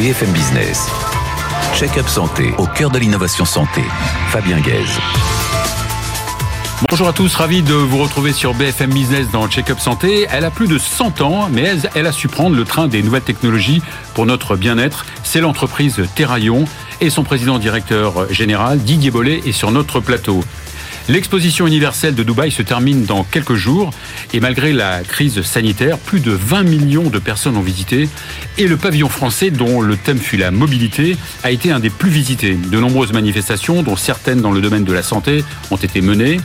BFM Business. Check-up santé au cœur de l'innovation santé. Fabien Guèze. Bonjour à tous, ravi de vous retrouver sur BFM Business dans Check-up Santé. Elle a plus de 100 ans, mais elle, a su prendre le train des nouvelles technologies pour notre bien-être. C'est l'entreprise Terraillon et son président directeur général Didier Bollet est sur notre plateau. L'exposition universelle de Dubaï se termine dans quelques jours et malgré la crise sanitaire, plus de 20 millions de personnes ont visité et le pavillon français, dont le thème fut la mobilité, a été un des plus visités. De nombreuses manifestations, dont certaines dans le domaine de la santé, ont été menées.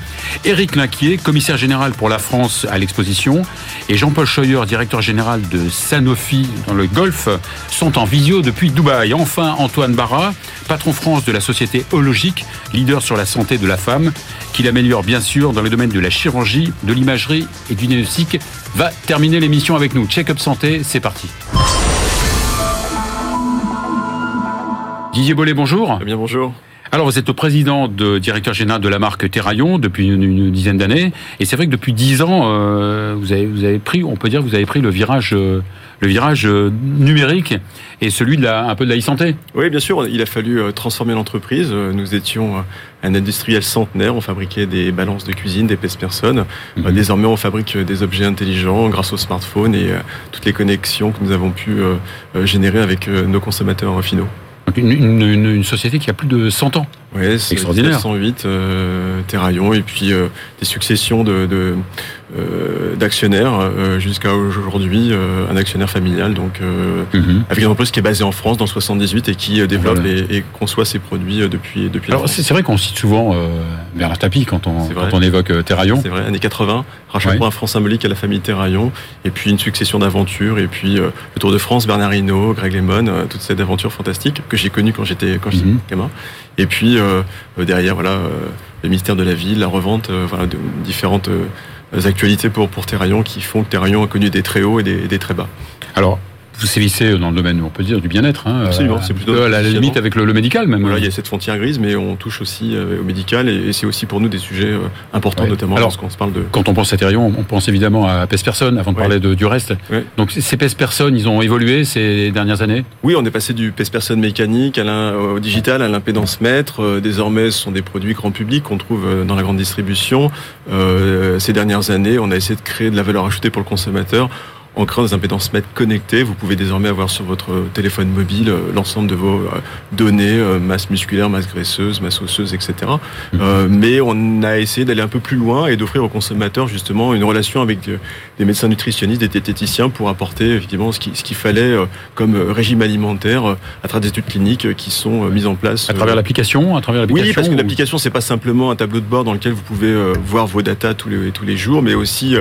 Éric Linquier, commissaire général pour la France à l'exposition, et Jean-Paul Scheuer, directeur général de Sanofi dans le Golfe, sont en visio depuis Dubaï. Enfin, Antoine Barra, patron France de la société Hologique, leader sur la santé de la femme, qu'il améliore bien sûr dans les domaines de la chirurgie, de l'imagerie et du diagnostic, va terminer l'émission avec nous. Check-up santé, c'est parti. Didier Bollet, bonjour. Eh bien, bonjour. Alors, vous êtes le président de directeur général de la marque Terraillon depuis une, dizaine d'années, et c'est vrai que depuis dix ans, euh, vous, avez, vous avez pris, on peut dire, que vous avez pris le virage, euh, le virage euh, numérique et celui de la, un peu de la e-santé. Oui, bien sûr. Il a fallu transformer l'entreprise. Nous étions un industriel centenaire. On fabriquait des balances de cuisine, des pèse personnes. Mhm. Désormais, on fabrique des objets intelligents grâce au smartphone et toutes les connexions que nous avons pu générer avec nos consommateurs finaux. Une, une, une, société qui a plus de 100 ans. Oui, c'est extraordinaire. 108 euh, Terraillon et puis euh, des successions de, de euh, d'actionnaires euh, jusqu'à aujourd'hui euh, un actionnaire familial donc mhm. avec une entreprise qui est basée en France dans 78 et qui développe et, conçoit ses produits depuis depuis. Alors c'est vrai qu'on cite souvent Bernard Tapie quand on quand on évoque Terraillon. C'est vrai, années 80, rachat pour un franc symbolique à la famille Terraillon et puis une succession d'aventures et puis le Tour de France, Bernard Hinault, Greg Lemon, toutes ces aventures fantastiques que j'ai connues quand j'étais quand j'étais mhm. gamin. Et puis derrière voilà le ministère de la ville, la revente, voilà de différentes actualités pour, pour Terraillon qui font que Terraillon a connu des très hauts et des, des très bas. Alors, vous sévissez dans le domaine, on peut dire, du bien-être. Hein, Absolument, c'est plutôt à la limite avec le, médical même. Voilà, il y a cette frontière grise, mais on touche aussi euh, au médical et, c'est aussi pour nous des sujets euh, importants, notamment lorsqu'on se parle de. Quand on pense à Thérion, on pense évidemment à PES Personne avant de parler de, du reste. Donc ces PES Personne, ils ont évolué ces dernières années? Oui, on est passé du PES Personne mécanique à au digital, à l'impédance mètre. Euh, désormais, ce sont des produits grand public qu'on trouve dans la grande distribution. ces dernières années, on a essayé de créer de la valeur ajoutée pour le consommateur en créant des impédances mètres connectées. Vous pouvez désormais avoir sur votre téléphone mobile euh, l'ensemble de vos euh, données, euh, masse musculaire, masse graisseuse, masse osseuse, etc. Mhm. mais on a essayé d'aller un peu plus loin et d'offrir aux consommateurs justement une relation avec des médecins nutritionnistes, des diététiciens pour apporter effectivement ce qu'il ce fallait comme régime alimentaire à travers des études cliniques qui sont mises en place. À travers l'application, à travers l'application. Oui, parce que l'application c'est pas simplement un tableau de bord dans lequel vous pouvez voir vos datas tous les tous les jours, mais aussi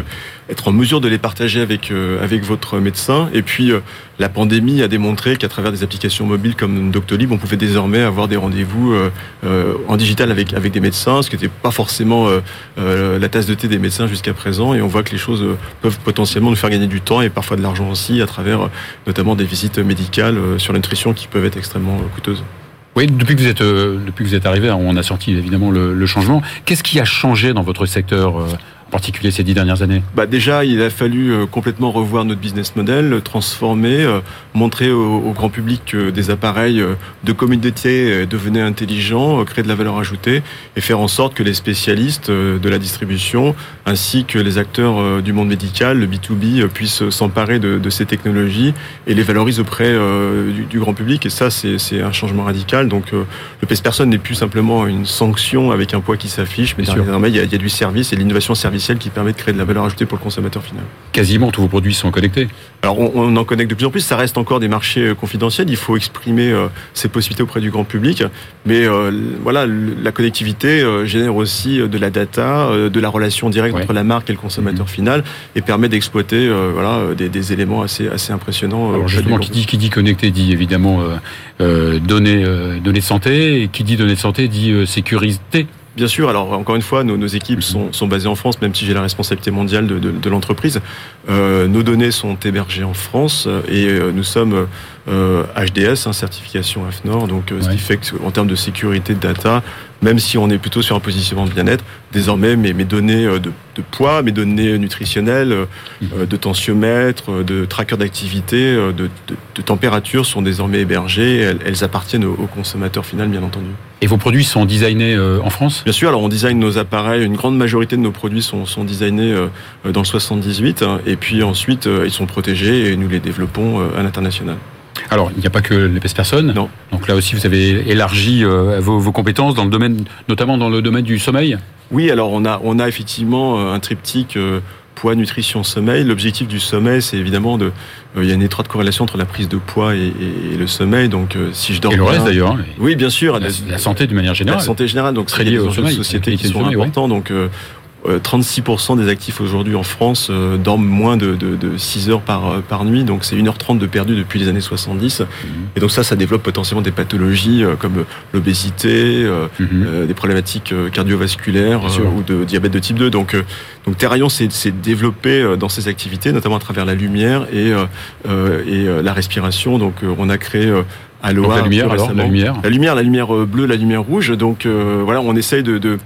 être en mesure de les partager avec avec votre médecin. Et puis euh, la pandémie a démontré qu'à travers des applications mobiles comme Doctolib, on pouvait désormais avoir des rendez-vous euh, en digital avec avec des médecins, ce qui n'était pas forcément la tasse de thé des médecins jusqu'à présent. Et on voit que les choses peuvent potentiellement nous faire gagner du temps et parfois de l'argent aussi à travers notamment des visites médicales sur la nutrition qui peuvent être extrêmement coûteuses. Oui, depuis que vous êtes depuis que vous êtes arrivé, on a senti évidemment le changement. Qu'est-ce qui a changé dans votre secteur particulier ces dix dernières années bah Déjà, il a fallu euh, complètement revoir notre business model, transformer, euh, montrer au, grand public que des appareils euh, de communauté devenaient intelligents, créer de la valeur ajoutée et faire en sorte que les spécialistes de la distribution ainsi que les acteurs du monde médical, le B2B, puissent s'emparer de, ces technologies et les valorisent auprès du, grand public. Et ça, c'est un changement radical. Donc, le PES Personne n'est plus simplement une sanction avec un poids qui s'affiche, mais désormais, il y, a, il y a du service et l'innovation service qui permet de créer de la valeur ajoutée pour le consommateur final. Quasiment tous vos produits sont connectés. Alors on, en connecte de plus en plus, ça reste encore des marchés euh, confidentiels, il faut exprimer euh, ces possibilités auprès du grand public, mais euh, voilà, la connectivité génère aussi de la data, de la relation directe entre la marque et le consommateur mhm. final, et permet d'exploiter voilà, des, éléments assez, assez impressionnants. Alors justement, qui dit, qui dit connecté dit évidemment données, données de santé, et qui dit données de santé dit sécurité. Bien sûr, alors encore une fois, nos, équipes mhm. sont, basées en France, même si j'ai la responsabilité mondiale de, l'entreprise. Euh, nos données sont hébergées en France et euh, nous sommes HDS, euh, hein, certification AFNOR, donc ce qui fait qu'en termes de sécurité de data, même si on est plutôt sur un positionnement de bien-être, désormais mes, mes données de, de, poids, mes données nutritionnelles, mmh. de tensiomètre, de tracker d'activité, de, de, de, température sont désormais hébergées. Elles, elles appartiennent au, au, consommateur final, bien entendu. Et vos produits sont designés en France? Bien sûr. Alors on design nos appareils. Une grande majorité de nos produits sont, sont designés dans le 78, hein, et puis ensuite ils sont protégés et nous les développons à l'international. Alors, il n'y a pas que l'épaisse personne. Non. Donc là aussi, vous avez élargi euh, vos, vos, compétences dans le domaine, notamment dans le domaine du sommeil. Oui, alors on a, on a effectivement un triptyque euh, poids, nutrition, sommeil. L'objectif du sommeil, c'est évidemment de. Euh, il y a une étroite corrélation entre la prise de poids et, et, et le sommeil. Donc, euh, si je dors et le reste d'ailleurs. Oui, bien sûr. La, la, santé d'une manière générale. La santé générale. Donc, très lié au sommeil. société qui sont importants. Ouais. Donc, 36% des actifs aujourd'hui en France euh, dorment moins de, de, de 6 heures par, par nuit, donc c'est 1h30 de perdu depuis les années 70. Mmh. Et donc ça, ça développe potentiellement des pathologies euh, comme l'obésité, euh, mmh. des problématiques cardiovasculaires ou de diabète de type 2. Donc, donc Terraillon s'est développé dans ses activités, notamment à travers la lumière et, et la respiration. Donc on a créé à la lumière, alors, la lumière, la lumière, la lumière bleue, la lumière rouge. Donc voilà, on essaye de, de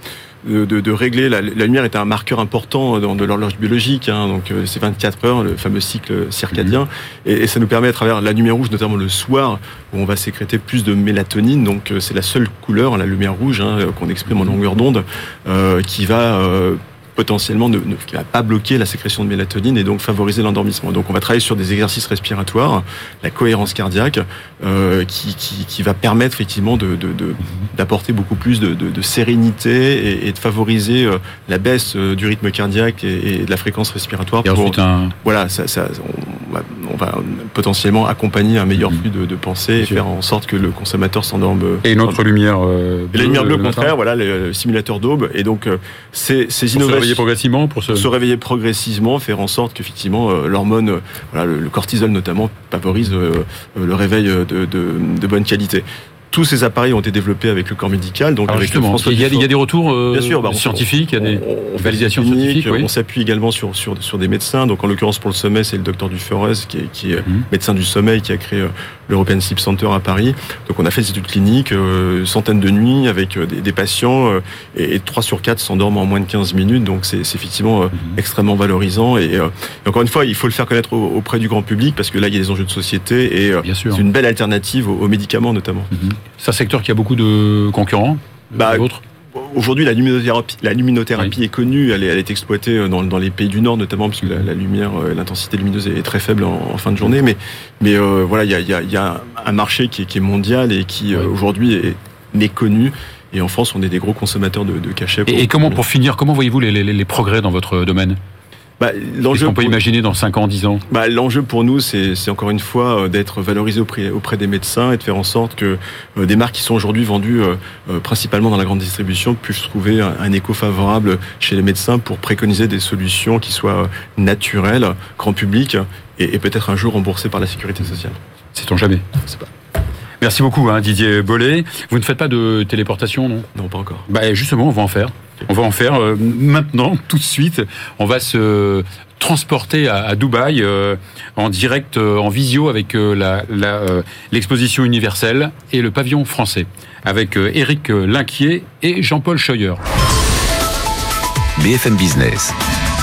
de, de, de, régler. La, la, lumière est un marqueur important dans, de l'horloge biologique, hein, donc euh, c'est 24 heures, le fameux cycle circadien, mmh. et, et, ça nous permet à travers la lumière rouge, notamment le soir, où on va sécréter plus de mélatonine, donc euh, c'est la seule couleur, la lumière rouge, hein, qu'on exprime en longueur d'onde, euh, qui va euh, potentiellement ne, ne, qui va pas bloquer la sécrétion de mélatonine et donc favoriser l'endormissement. Donc on va travailler sur des exercices respiratoires, la cohérence cardiaque, euh, qui, qui, qui, va permettre effectivement de, d'apporter de, beaucoup plus de, de sérénité et, et, de favoriser euh, la baisse euh, du rythme cardiaque et, et de la fréquence respiratoire. Et pour, un... Voilà, ça, ça, on, va, on, va, potentiellement accompagner un meilleur flux de, pensée et faire en sorte que le consommateur s'endorme. Et une autre lumière bleue, La lumière bleue, au contraire, voilà, le, simulateur d'aube. Et donc, ces, ces innovations réveiller progressivement pour se... se réveiller progressivement, faire en sorte qu'effectivement euh, l'hormone, euh, voilà, le, cortisol notamment, favorise euh, le réveil de, de, de bonne qualité tous ces appareils ont été développés avec le corps médical. Donc avec il y, a, il y, a, des retours euh, Bien sûr, bah, scientifiques, il y a des on, validations scientifiques. Oui. On s'appuie également sur, sur, sur des médecins. Donc en l'occurrence pour le sommeil, c'est le docteur Duforez qui est, qui est mmh. médecin du sommeil qui a créé l'European Sleep Center à Paris. Donc on a fait des études cliniques, euh, centaines de nuits avec des, des patients euh, et, et 3 sur 4 s'endorment en moins de 15 minutes. Donc c'est effectivement mmh. extrêmement valorisant. Et, et, encore une fois, il faut le faire connaître auprès du grand public parce que là, il y a des enjeux de société et c'est une belle alternative aux, aux médicaments notamment. Mmh. C'est un secteur qui a beaucoup de concurrents bah, Aujourd'hui, la luminothérapie, la luminothérapie oui. est connue, elle est, elle est exploitée dans, dans, les pays du Nord notamment, parce que la, la lumière, l'intensité lumineuse est très faible en, en, fin de journée. Mais, mais euh, voilà, il y a, y, a, y a, un marché qui est, qui est mondial et qui oui. aujourd'hui est méconnu. Et en France, on est des gros consommateurs de, de cachets. Et, et, comment, pour finir, comment voyez-vous les, les, les progrès dans votre domaine? Bah, Qu'est-ce qu'on peut pour... imaginer dans 5 ans, 10 ans? Bah, L'enjeu pour nous, c'est encore une fois euh, d'être valorisé auprès, auprès, des médecins et de faire en sorte que euh, des marques qui sont aujourd'hui vendues euh, principalement dans la grande distribution puissent trouver un, un, écho favorable chez les médecins pour préconiser des solutions qui soient naturelles, grand public et, et peut-être un jour remboursées par la sécurité sociale. Sait-on jamais? C'est pas. Merci beaucoup hein, Didier Bollet. Vous ne faites pas de téléportation, non? Non, pas encore. Bah, justement, on va en faire. On va en faire euh, maintenant, tout de suite. On va se transporter à, à Dubaï euh, en direct, euh, en visio avec l'exposition la, la, universelle et le pavillon français, avec Éric Linquier et Jean-Paul Scheuer. BFM Business,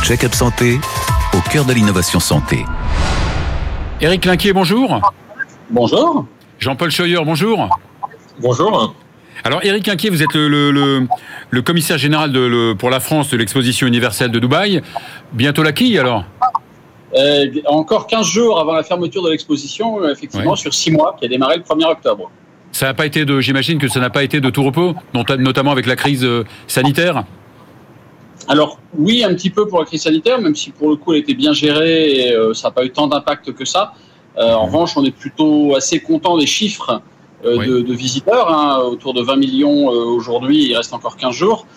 check-up santé au cœur de l'innovation santé. Éric Linquier, bonjour. Bonjour. Jean-Paul Scheuer, bonjour. Bonjour. Alors, Éric Inquiet, vous êtes le, le, le commissaire général de, pour la France de l'exposition universelle de Dubaï. Bientôt la quille, alors euh, Encore 15 jours avant la fermeture de l'exposition, euh, effectivement, ouais. sur 6 mois, qui a démarré le 1er octobre. Ça n'a pas été de, j'imagine que ça n'a pas été de tout repos, notamment avec la crise euh, sanitaire alors oui, un petit peu pour la crise sanitaire, même si pour le coup elle était bien gérée et euh, ça n'a pas eu tant d'impact que ça. Euh, en revanche, on est plutôt assez content des chiffres euh, oui. de, de, visiteurs, hein, autour de 20 millions euh, aujourd'hui, il reste encore 15 jours.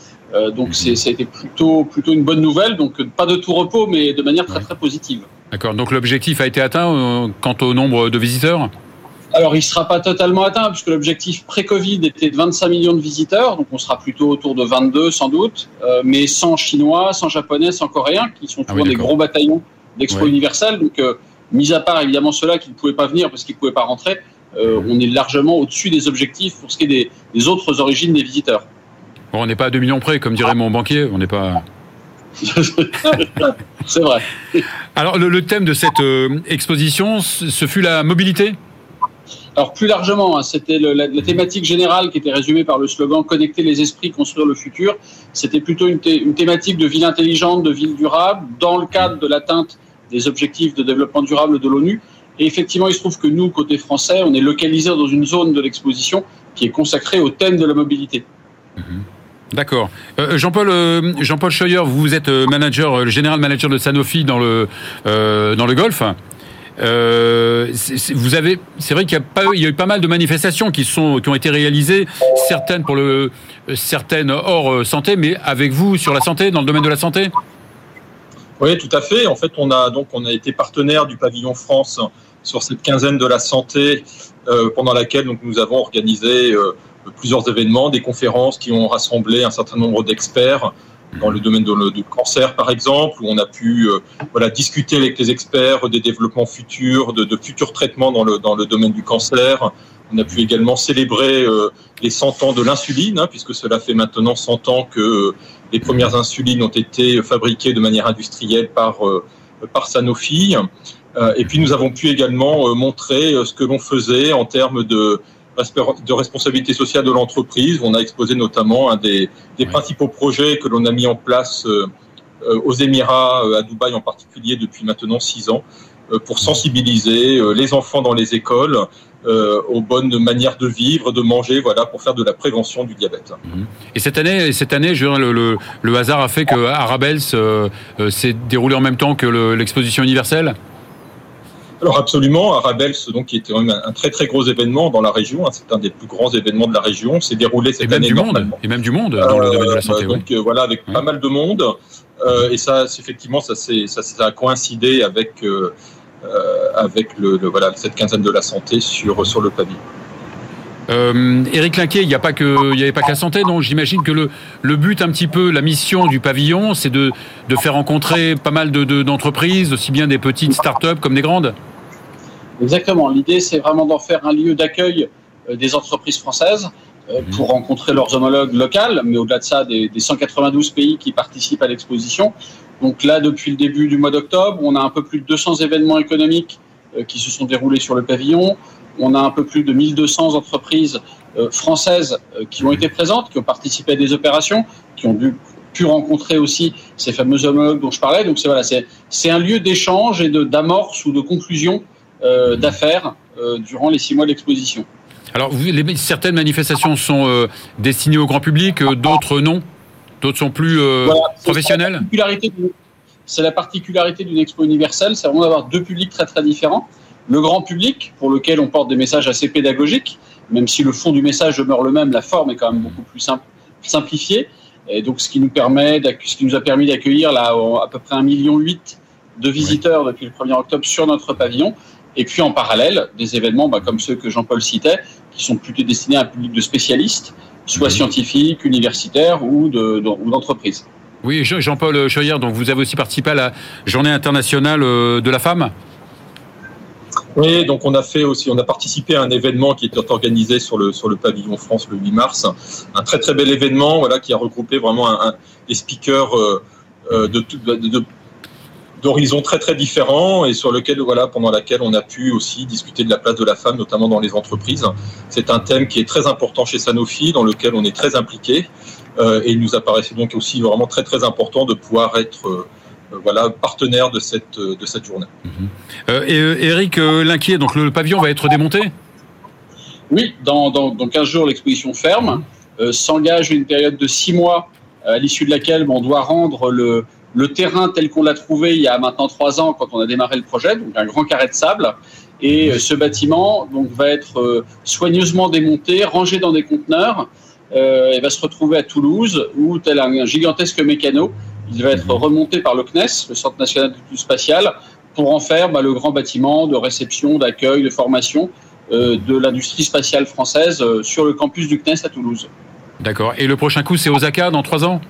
donc mmh. ça a été plutôt, plutôt une bonne nouvelle, donc pas de tout repos, mais de manière très très positive. D'accord, donc l'objectif a été atteint quant au nombre de visiteurs? Alors, il ne sera pas totalement atteint, puisque l'objectif pré-Covid était de 25 millions de visiteurs, donc on sera plutôt autour de 22 sans doute, euh, mais sans Chinois, sans Japonais, sans Coréens, qui sont toujours ah oui, des gros bataillons d'Expo ouais. universelle. Donc, euh, mis à part évidemment ceux-là qui ne pouvaient pas venir parce qu'ils ne pouvaient pas rentrer, euh, on est largement au-dessus des objectifs pour ce qui est des, des autres origines des visiteurs. on n'est pas à 2 millions près, comme dirait mon banquier. On n'est pas. C'est vrai. Alors, le, thème de cette euh, exposition, ce fut la mobilité? Alors plus largement, hein, c'était la, thématique générale qui était résumée par le slogan Connecter les esprits, construire le futur. C'était plutôt une, thématique de ville intelligente, de ville durable, dans le cadre de l'atteinte des objectifs de développement durable de l'ONU. Et effectivement, il se trouve que nous, côté français, on est localisé dans une zone de l'exposition qui est consacrée au thème de la mobilité. Mhm. D'accord. Euh, Jean-Paul euh, Jean-Paul Scheuer, vous êtes euh, manager, le général manager de Sanofi dans le dans le Golfe. vous c'est vrai qu'il y a y a eu pas mal de manifestations qui sont, qui ont été réalisées, certaines pour le, certaines hors santé, mais avec vous sur la santé, dans le domaine de la santé? Oui, tout à fait. En fait, on a donc on a été partenaire du pavillon France sur cette quinzaine de la santé, pendant laquelle donc nous avons organisé plusieurs événements, des conférences qui ont rassemblé un certain nombre d'experts dans le domaine du cancer, par exemple, où on a pu euh, voilà, discuter avec les experts des développements futurs, de, futurs traitements dans le, dans le domaine du cancer. On a pu également célébrer euh, les 100 ans de l'insuline, hein, puisque cela fait maintenant 100 ans que les premières insulines ont été fabriquées de manière industrielle par, euh, par Sanofi. et puis nous avons pu également montrer ce que l'on faisait en termes de de responsabilité sociale de l'entreprise. On a exposé notamment un des, principaux projets que l'on a mis en place euh, euh, aux Émirats, euh, à Dubaï en particulier, depuis maintenant six ans, pour sensibiliser les enfants dans les écoles aux bonnes manières de vivre, de manger, voilà, pour faire de la prévention du diabète. Mhm. Et cette année, cette année, le, le, hasard a fait que Arabels s'est déroulé en même temps que l'exposition universelle? Alors absolument, Arabels, donc qui était même un, très très gros événement dans la région, hein, c'est un des plus grands événements de la région, s'est déroulé cette et année même du monde, et même du monde dans le domaine de la santé. Euh, donc euh, voilà, avec pas mal de monde, euh, et ça, effectivement, ça, ça, ça a coïncidé avec avec le, voilà cette quinzaine de la santé sur sur le pavillon. Euh, Éric Linquet, il n'y a pas que, il y avait pas que la santé, donc j'imagine que le, le but un petit peu, la mission du pavillon, c'est de, de faire rencontrer pas mal d'entreprises, de, aussi bien des petites start-up comme des grandes. Exactement. L'idée, c'est vraiment d'en faire un lieu d'accueil euh, des entreprises françaises euh, mhm. pour rencontrer leurs homologues locales, mais au-delà de ça, des, 192 pays qui participent à l'exposition. Donc là, depuis le début du mois d'octobre, on a un peu plus de 200 événements économiques euh, qui se sont déroulés sur le pavillon. On a un peu plus de 1200 entreprises françaises qui ont été présentes, qui ont participé à des opérations, qui ont pu rencontrer aussi ces fameux homologues dont je parlais. Donc c'est voilà, c'est un lieu d'échange et d'amorce ou de conclusion euh, d'affaires euh, durant les six mois d'exposition. Alors, certaines manifestations sont euh, destinées au grand public, d'autres non? D'autres sont plus professionnelles C'est la particularité d'une expo universelle, c'est vraiment d'avoir deux publics très très différents. Le grand public, pour lequel on porte des messages assez pédagogiques, même si le fond du message demeure le même, la forme est quand même beaucoup plus simple, simplifiée. Et donc, ce qui nous permet, ce qui nous a permis d'accueillir là à peu près 1,8 million de visiteurs depuis le 1er octobre sur notre pavillon. Et puis en parallèle, des événements bah, comme ceux que Jean-Paul citait, qui sont plutôt destinés à un public de spécialistes, soit mhm. scientifiques, universitaires ou d'entreprises. oui, Jean-Paul Scheuer, donc vous avez aussi participé à la Journée internationale euh, de la femme? Oui, donc on a fait aussi, on a participé à un événement qui était organisé sur le sur le pavillon France le 8 mars, un très très bel événement, voilà, qui a regroupé vraiment un, des speakers euh, euh, de, de, de, d'horizons très très différents et sur lequel voilà pendant laquelle on a pu aussi discuter de la place de la femme notamment dans les entreprises. C'est un thème qui est très important chez Sanofi dans lequel on est très impliqué euh, et il nous apparaissait donc aussi vraiment très très important de pouvoir être euh, voilà partenaire de cette de cette journée. Mhm. Euh, et Eric Linquier, donc le pavillon va être démonté? Oui, dans, dans, dans 15 jours l'exposition ferme. S'engage une période de 6 mois à l'issue de laquelle on doit rendre le, le terrain tel qu'on l'a trouvé il y a maintenant trois ans quand on a démarré le projet, donc un grand carré de sable. Et euh, ce bâtiment donc, va être euh, soigneusement démonté, rangé dans des conteneurs, euh, et va se retrouver à Toulouse, où, tel un gigantesque mécano, il va être remonté par le CNES, le Centre national d'études spatiales, pour en faire bah, le grand bâtiment de réception, d'accueil, de formation de l'industrie spatiale française sur le campus du CNES à Toulouse. D'accord. Et le prochain coup, c'est Osaka dans trois ans?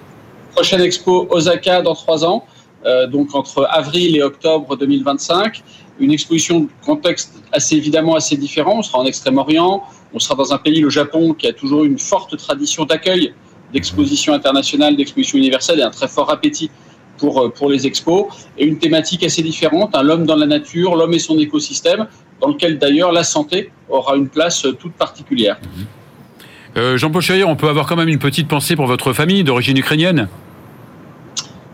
Prochaine expo Osaka dans trois ans, euh, donc entre avril et octobre 2025. Une exposition de contexte assez évidemment assez différent. On sera en Extrême-Orient, on sera dans un pays, le Japon, qui a toujours une forte tradition d'accueil d'exposition internationale, d'exposition universelle et un très fort appétit pour, euh, pour les expos. Et une thématique assez différente, l'homme dans la nature, l'homme et son écosystème, dans lequel d'ailleurs la santé aura une place euh, toute particulière. Jean-Paul Chayer, on peut avoir quand même une petite pensée pour votre famille d'origine ukrainienne?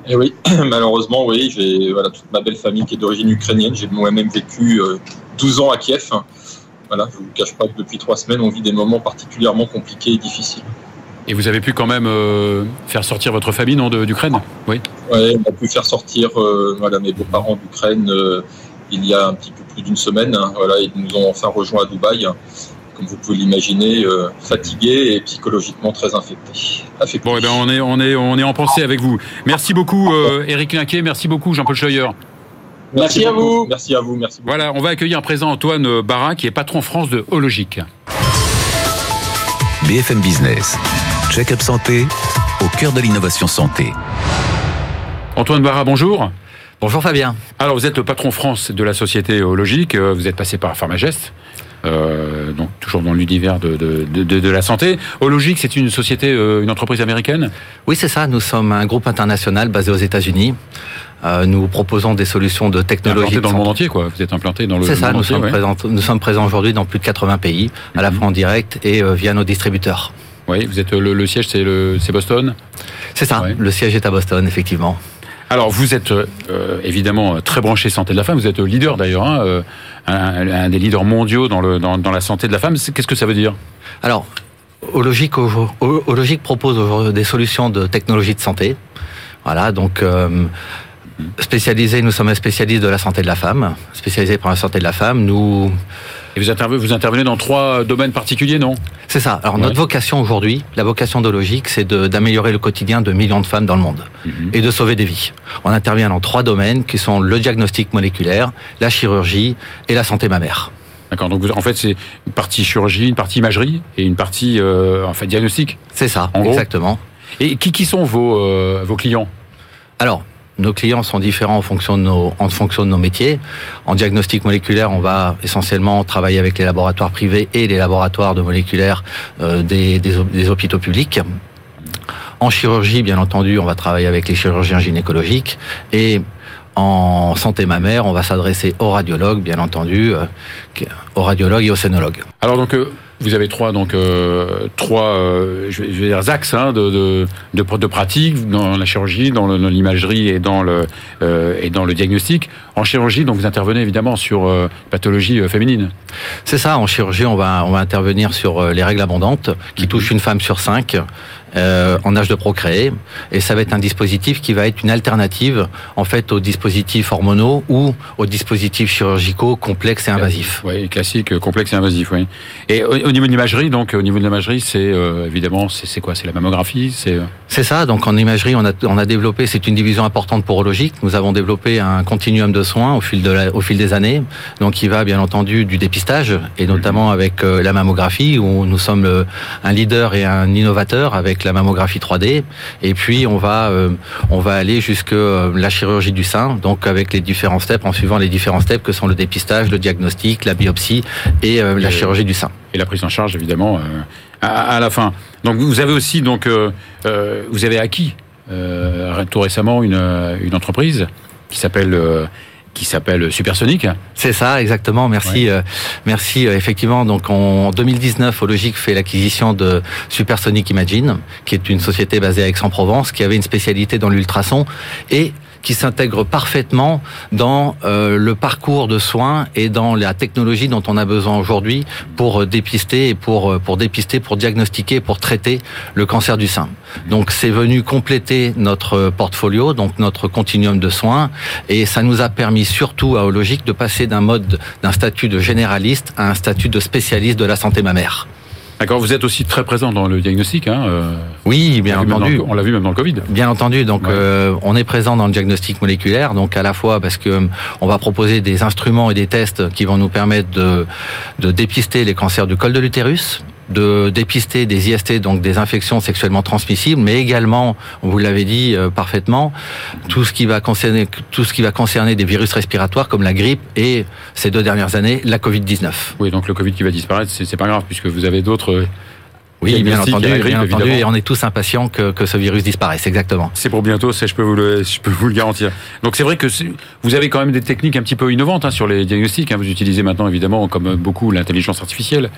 Eh oui, malheureusement, oui, j'ai voilà, toute ma belle famille qui est d'origine ukrainienne. J'ai moi-même vécu 12 ans à Kiev. Voilà, je ne vous cache pas que depuis trois semaines, on vit des moments particulièrement compliqués et difficiles. Et vous avez pu quand même euh, faire sortir votre famille non d'Ukraine? Oui. Oui, on a pu faire sortir euh, voilà, mes beaux-parents d'Ukraine euh, il y a un petit peu plus d'une semaine. Hein, voilà, ils nous ont enfin rejoints à Dubaï. Comme vous pouvez l'imaginer, fatigués et psychologiquement très infectés. Bon, eh ben on est, on est, on est en pensée avec vous. Merci beaucoup, Eric Linquet. Merci beaucoup, Jean-Paul Scheuer. Merci, à vous. Merci à vous. Merci Voilà, on va accueillir à présent Antoine Barra, qui est patron France de Hologique. BFM Business. Check-up santé au cœur de l'innovation santé. Antoine Barra, bonjour. Bonjour Fabien. Alors vous êtes le patron France de la société Hologique, euh, vous êtes passé par Pharmagest. Euh, donc toujours dans l'univers de, de, de, de, la santé. Hologique, c'est une société, euh, une entreprise américaine? Oui, c'est ça. Nous sommes un groupe international basé aux États-Unis. Euh, nous proposons des solutions de technologie. dans le monde entier, quoi. Vous êtes implanté dans le. C'est ça. nous, sommes présents, nous sommes présents aujourd'hui dans plus de 80 pays, à la mhm. fois en direct et via nos distributeurs. Oui, vous êtes le, siège, c'est le, c'est Boston? C'est ça. Le siège est à Boston, effectivement. Alors, vous êtes euh, évidemment très branché santé de la femme. Vous êtes leader d'ailleurs, hein, euh, un, des leaders mondiaux dans, le, dans, la santé de la femme. Qu'est-ce que ça veut dire? Alors, Ologique, propose des solutions de technologie de santé. Voilà, donc euh, spécialisé, nous sommes un spécialiste de la santé de la femme, spécialisé pour la santé de la femme. Nous et vous intervenez, vous intervenez dans trois domaines particuliers, non? C'est ça. Alors notre vocation aujourd'hui, la vocation de Logique, c'est d'améliorer le quotidien de millions de femmes dans le monde mhm. et de sauver des vies. On intervient dans trois domaines qui sont le diagnostic moléculaire, la chirurgie et la santé mammaire. D'accord. Donc en fait, c'est une partie chirurgie, une partie imagerie et une partie euh, en fait diagnostic. C'est ça, exactement. Et qui, qui sont vos, euh, vos clients? Alors, nos clients sont différents en fonction de nos, en fonction de nos métiers. En diagnostic moléculaire, on va essentiellement travailler avec les laboratoires privés et les laboratoires de moléculaire euh, des, des, hôpitaux publics. En chirurgie, bien entendu, on va travailler avec les chirurgiens gynécologiques et en santé mammaire, on va s'adresser aux radiologues, bien entendu, euh, aux radiologues et aux scénologues. Alors donc, euh, vous avez trois donc euh, trois euh, je, vais, dire axes hein, de, de, de, de pratique dans la chirurgie, dans l'imagerie et dans le euh, et dans le diagnostic. En chirurgie, donc vous intervenez évidemment sur euh, pathologie euh, féminine. C'est ça. En chirurgie, on va on va intervenir sur les règles abondantes qui mhm. touchent une femme sur cinq. Euh, en âge de procréer. Et ça va être un dispositif qui va être une alternative en fait aux dispositifs hormonaux ou aux dispositifs chirurgicaux complexes et invasifs. Oui, classique, complexe et invasif. Oui. Et au, niveau de l'imagerie, donc au niveau de l'imagerie, c'est euh, évidemment c'est quoi? C'est la mammographie C'est euh? C'est ça. Donc en imagerie, on a on a développé, c'est une division importante pour Hologique. Nous avons développé un continuum de soins au fil de la, au fil des années. Donc il va bien entendu du dépistage et notamment avec la mammographie où nous sommes un leader et un innovateur avec la mammographie 3D. Et puis on va euh, on va aller jusque euh, la chirurgie du sein, donc avec les différents steps, en suivant les différents steps que sont le dépistage, le diagnostic, la biopsie et euh, la chirurgie du sein. Et la prise en charge évidemment à, la fin. Donc vous avez aussi donc vous avez acquis tout récemment une, une entreprise qui s'appelle qui s'appelle Supersonic. C'est ça, exactement. Merci, euh, merci. Euh, effectivement, donc en 2019, Ologic fait l'acquisition de Supersonic Imagine, qui est une société basée à Aix-en-Provence, qui avait une spécialité dans l'ultrason et qui s'intègre parfaitement dans euh, le parcours de soins et dans la technologie dont on a besoin aujourd'hui pour euh, dépister et pour euh, pour dépister, pour diagnostiquer, pour traiter le cancer du sein. Donc c'est venu compléter notre portfolio, donc notre continuum de soins, et ça nous a permis surtout à Ologic de passer d'un mode d'un statut de généraliste à un statut de spécialiste de la santé mammaire. D'accord, vous êtes aussi très présent dans le diagnostic. Hein, euh, oui, bien entendu. on l'a vu même dans le Covid. Bien entendu. Donc, euh, on est présent dans le diagnostic moléculaire. Donc, à la fois parce que euh, on va proposer des instruments et des tests qui vont nous permettre de, de dépister les cancers du col de l'utérus, de dépister des IST, donc des infections sexuellement transmissibles, mais également, vous l'avez dit euh, parfaitement, tout ce qui va concerner tout ce qui va concerner des virus respiratoires comme la grippe et ces deux dernières années la Covid 19. Oui, donc le Covid qui va disparaître, c'est pas grave puisque vous avez d'autres Oui, bien entendu, bien entendu, et on est tous impatients que, que ce virus disparaisse, exactement. C'est pour bientôt, ça je peux vous le, je peux vous le garantir. Donc c'est vrai que vous avez quand même des techniques un petit peu innovantes hein, sur les diagnostics. Hein. Vous utilisez maintenant évidemment, comme beaucoup, l'intelligence artificielle.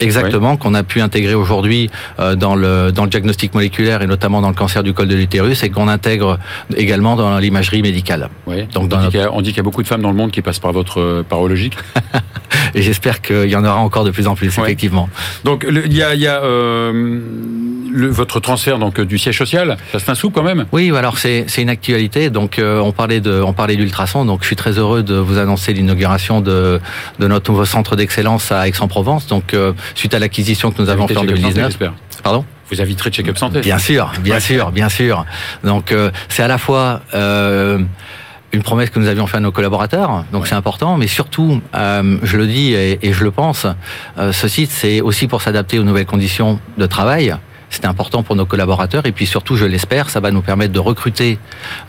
Exactement, qu'on a pu intégrer aujourd'hui euh, dans le dans le diagnostic moléculaire et notamment dans le cancer du col de l'utérus et qu'on intègre également dans l'imagerie médicale. Oui. Donc on, dit on dit qu'il y a beaucoup de femmes dans le monde qui passent par votre euh, parologique. et j'espère qu'il y en aura encore de plus en plus, effectivement. Donc il y a, y a euh, le, votre transfert donc du siège social, ça c'est un sou quand même? Oui, alors c'est c'est une actualité. Donc euh, on parlait de on parlait d'ultrason. Donc je suis très heureux de vous annoncer l'inauguration de de notre nouveau centre d'excellence à Aix-en-Provence. Donc euh, suite à l'acquisition que nous avons fait en 2019. Pardon? Vous inviterez Check-up Santé. Bien sûr, bien sûr, bien sûr. Donc euh, c'est à la fois euh, une promesse que nous avions fait à nos collaborateurs, donc c'est important, mais surtout, euh, je le dis et, et je le pense, ce site c'est aussi pour s'adapter aux nouvelles conditions de travail. C'est important pour nos collaborateurs et puis surtout, je l'espère, ça va nous permettre de recruter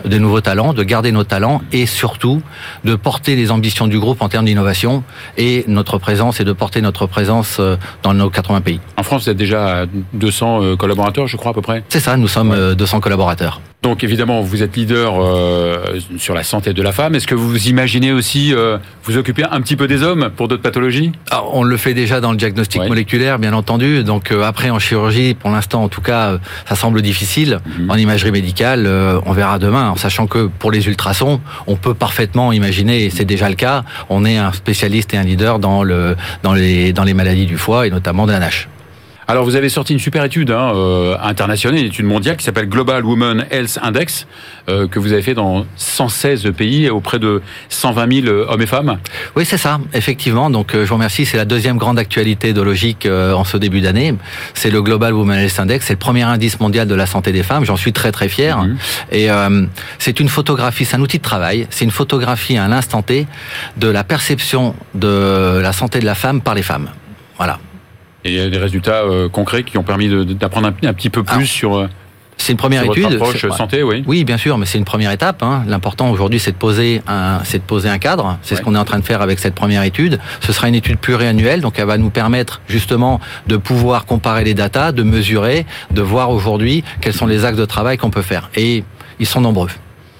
de nouveaux talents, de garder nos talents et surtout de porter les ambitions du groupe en termes d'innovation et notre présence et de porter notre présence euh, dans nos 80 pays. En France, vous êtes déjà 200 euh, collaborateurs, je crois à peu près? C'est ça, nous sommes 200 euh, collaborateurs. Donc évidemment, vous êtes leader euh, sur la santé de la femme. Est-ce que vous imaginez aussi euh, vous occuper un petit peu des hommes pour d'autres pathologies? Alors, On le fait déjà dans le diagnostic moléculaire, bien entendu. Donc euh, après, en chirurgie, pour l'instant, en tout cas, ça semble difficile. Mhm. En imagerie médicale, on verra demain, en sachant que pour les ultrasons, on peut parfaitement imaginer, et c'est déjà le cas, on est un spécialiste et un leader dans, le, dans, les, dans les maladies du foie et notamment de la NASH. Alors vous avez sorti une super étude hein, euh, internationale, une étude mondiale qui s'appelle Global Women Health Index, euh, que vous avez fait dans 116 pays auprès de 120 000 hommes et femmes. Oui, c'est ça, effectivement. Donc euh, je vous remercie. C'est la deuxième grande actualité idéologique en ce début d'année. C'est le Global Women Health Index. C'est le premier indice mondial de la santé des femmes. J'en suis très très fier. Mhm. Et c'est une photographie, c'est un outil de travail. C'est une photographie à l'instant T de la perception de la santé de la femme par les femmes. Voilà. Et il y a des résultats euh, concrets qui ont permis d'apprendre un, un, petit peu plus sur. Euh, c'est une première étude. Approche santé, oui. Oui, bien sûr, mais c'est une première étape. Hein. L'important aujourd'hui, c'est de poser un, c'est de poser un cadre. C'est ce qu'on est en train de faire avec cette première étude. Ce sera une étude pluriannuelle, donc elle va nous permettre justement de pouvoir comparer les datas, de mesurer, de voir aujourd'hui quels sont les axes de travail qu'on peut faire. Et ils sont nombreux.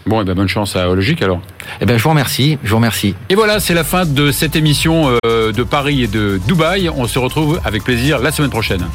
Bon, et ben bonne chance à Logique alors. Eh ben je vous remercie, je vous remercie. Et voilà, c'est la fin de cette émission euh, de Paris et de Dubaï. On se retrouve avec plaisir la semaine prochaine.